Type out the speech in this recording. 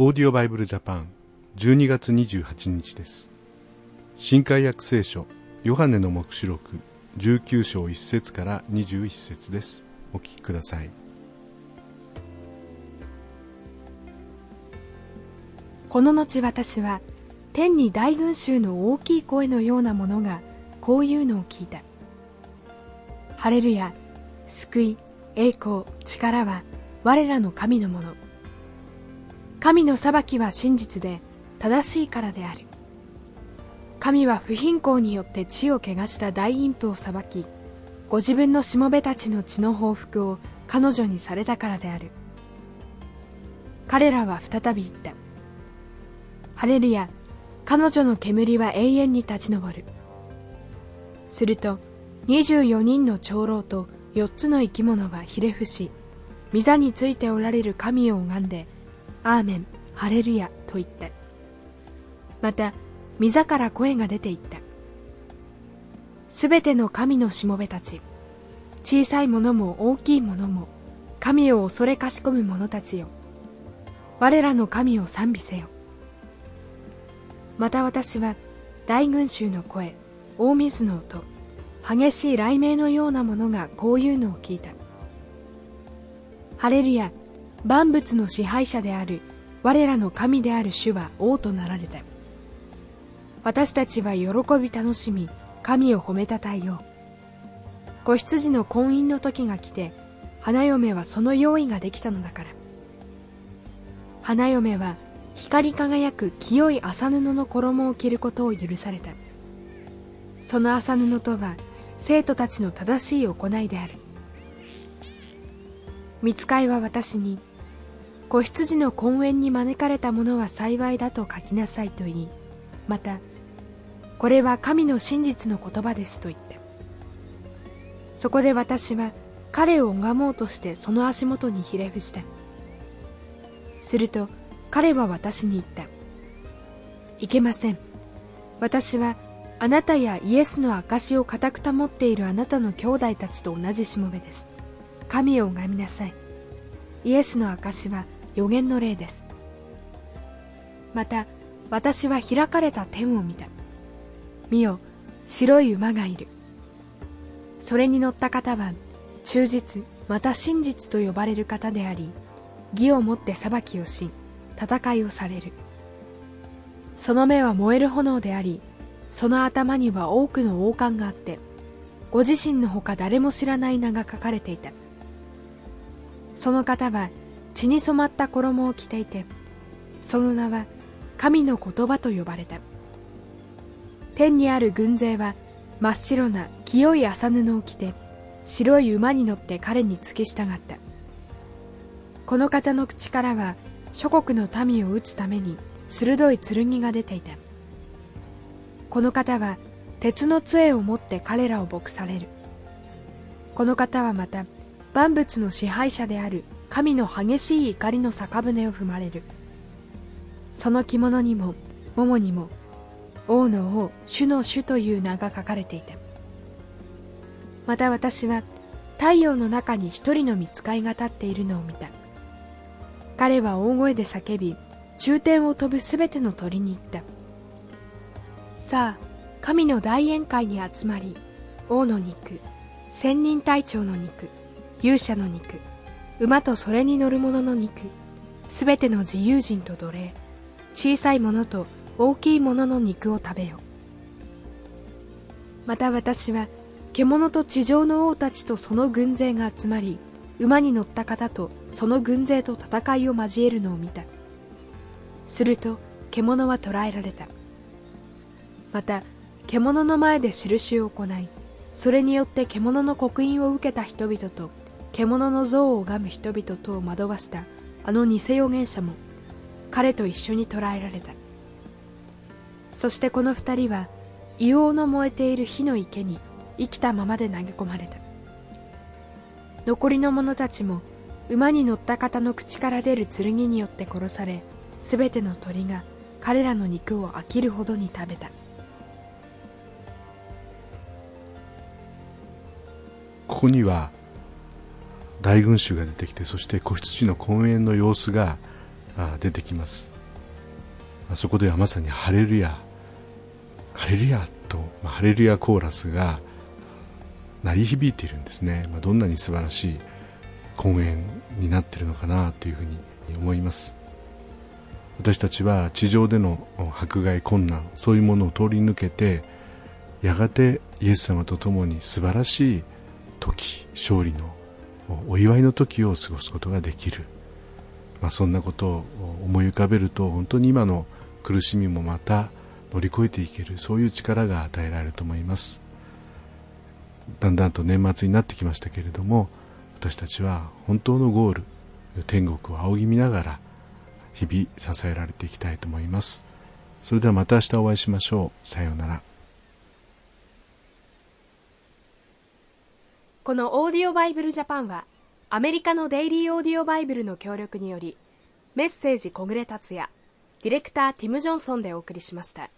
オーディオバイブルジャパン12月28日です。新海約聖書ヨハネの黙示録19章1節から21節です。お聞きください。この後私は天に大群衆の大きい声のようなものがこういうのを聞いた。ハレルヤ救い栄光力は我らの神のもの。神の裁きは真実で正しいからである。神は不貧困によって地を汚した大陰婦を裁きご自分のしもべたちの血の報復を彼女にされたからである。彼らは再び言った。ハレルヤ彼女の煙は永遠に立ち上る。すると24人の長老と4つの生き物はひれ伏し御座についておられる神を拝んでアーメンハレルヤと言った。また御座から声が出ていった。すべての神のしもべたち小さいものも大きいものも神を恐れかしこむ者たちよ。我らの神を賛美せよ。また私は大群衆の声大水の音激しい雷鳴のようなものがこういうのを聞いた。ハレルヤ万物の支配者である我らの神である主は王となられた。私たちは喜び楽しみ神を褒めたたえよう。子羊の婚姻の時が来て花嫁はその用意ができたのだから。花嫁は光り輝く清い麻布の衣を着ることを許された。その麻布とは生徒たちの正しい行いである。見つかいは私に子羊の婚宴に招かれた者は幸いだと書きなさいと言いまたこれは神の真実の言葉ですと言ったそこで私は彼を拝もうとしてその足元にひれ伏したすると彼は私に言った。いけません。私はあなたやイエスの証を固く保っているあなたの兄弟たちと同じしもべです。神を拝みなさい。イエスの証は予言の霊です。また私は開かれた天を見た。見よ白い馬がいる。それに乗った方は忠実また真実と呼ばれる方であり義をもって裁きをし戦いをされる。その目は燃える炎でありその頭には多くの王冠があってご自身のほか誰も知らない名が書かれていた。その方は血に染まった衣を着ていてその名は神の言葉と呼ばれた。天にある軍勢は真っ白な清い麻布を着て白い馬に乗って彼に付き従った。この方の口からは諸国の民を撃つために鋭い剣が出ていた。この方は鉄の杖を持って彼らを牧される。この方はまた万物の支配者である神の激しい怒りの酒舟を踏まれる。その着物にも桃にも王の王主の主という名が書かれていたまた私は太陽の中に一人の見つかいが立っているのを見た。彼は大声で叫び中天を飛ぶすべての鳥に言った。さあ神の大宴会に集まり王の肉千人隊長の肉勇者の肉馬とそれに乗る者の肉。すべての自由人と奴隷。小さいものと大きいものの肉を食べよ。また私は獣と地上の王たちとその軍勢が集まり馬に乗った方とその軍勢と戦いを交えるのを見た。すると獣は捕らえられた。また獣の前で印を行いそれによって獣の刻印を受けた人々と獣の像を拝む人々とを惑わした。あの偽預言者も彼と一緒に捕らえられた。そしてこの二人は硫黄の燃えている火の池に生きたままで投げ込まれた。残りの者たちも馬に乗った方の口から出る剣によって殺されすべての鳥が彼らの肉を飽きるほどに食べた。ここには大群衆が出てきてそして子羊の婚宴の様子が出てきます。そこではまさにハレルヤハレルヤと、ハレルヤコーラスが鳴り響いているんですね、まあ、どんなに素晴らしい公演になっているのかなというふうに思います。私たちは地上での迫害困難そういうものを通り抜けてやがてイエス様と共に素晴らしい時勝利のお祝いの時を過ごすことができる、まあ、そんなことを思い浮かべると本当に今の苦しみもまた乗り越えていける。そういう力が与えられると思います。だんだんと年末になってきましたけれども私たちは本当のゴール天国を仰ぎ見ながら日々支えられていきたいと思います。それではまた明日お会いしましょう。さようなら。このオーディオバイブルジャパンはアメリカのデイリーオーディオバイブルの協力によりメッセージ小暮達也ディレクターティム・ジョンソンでお送りしました。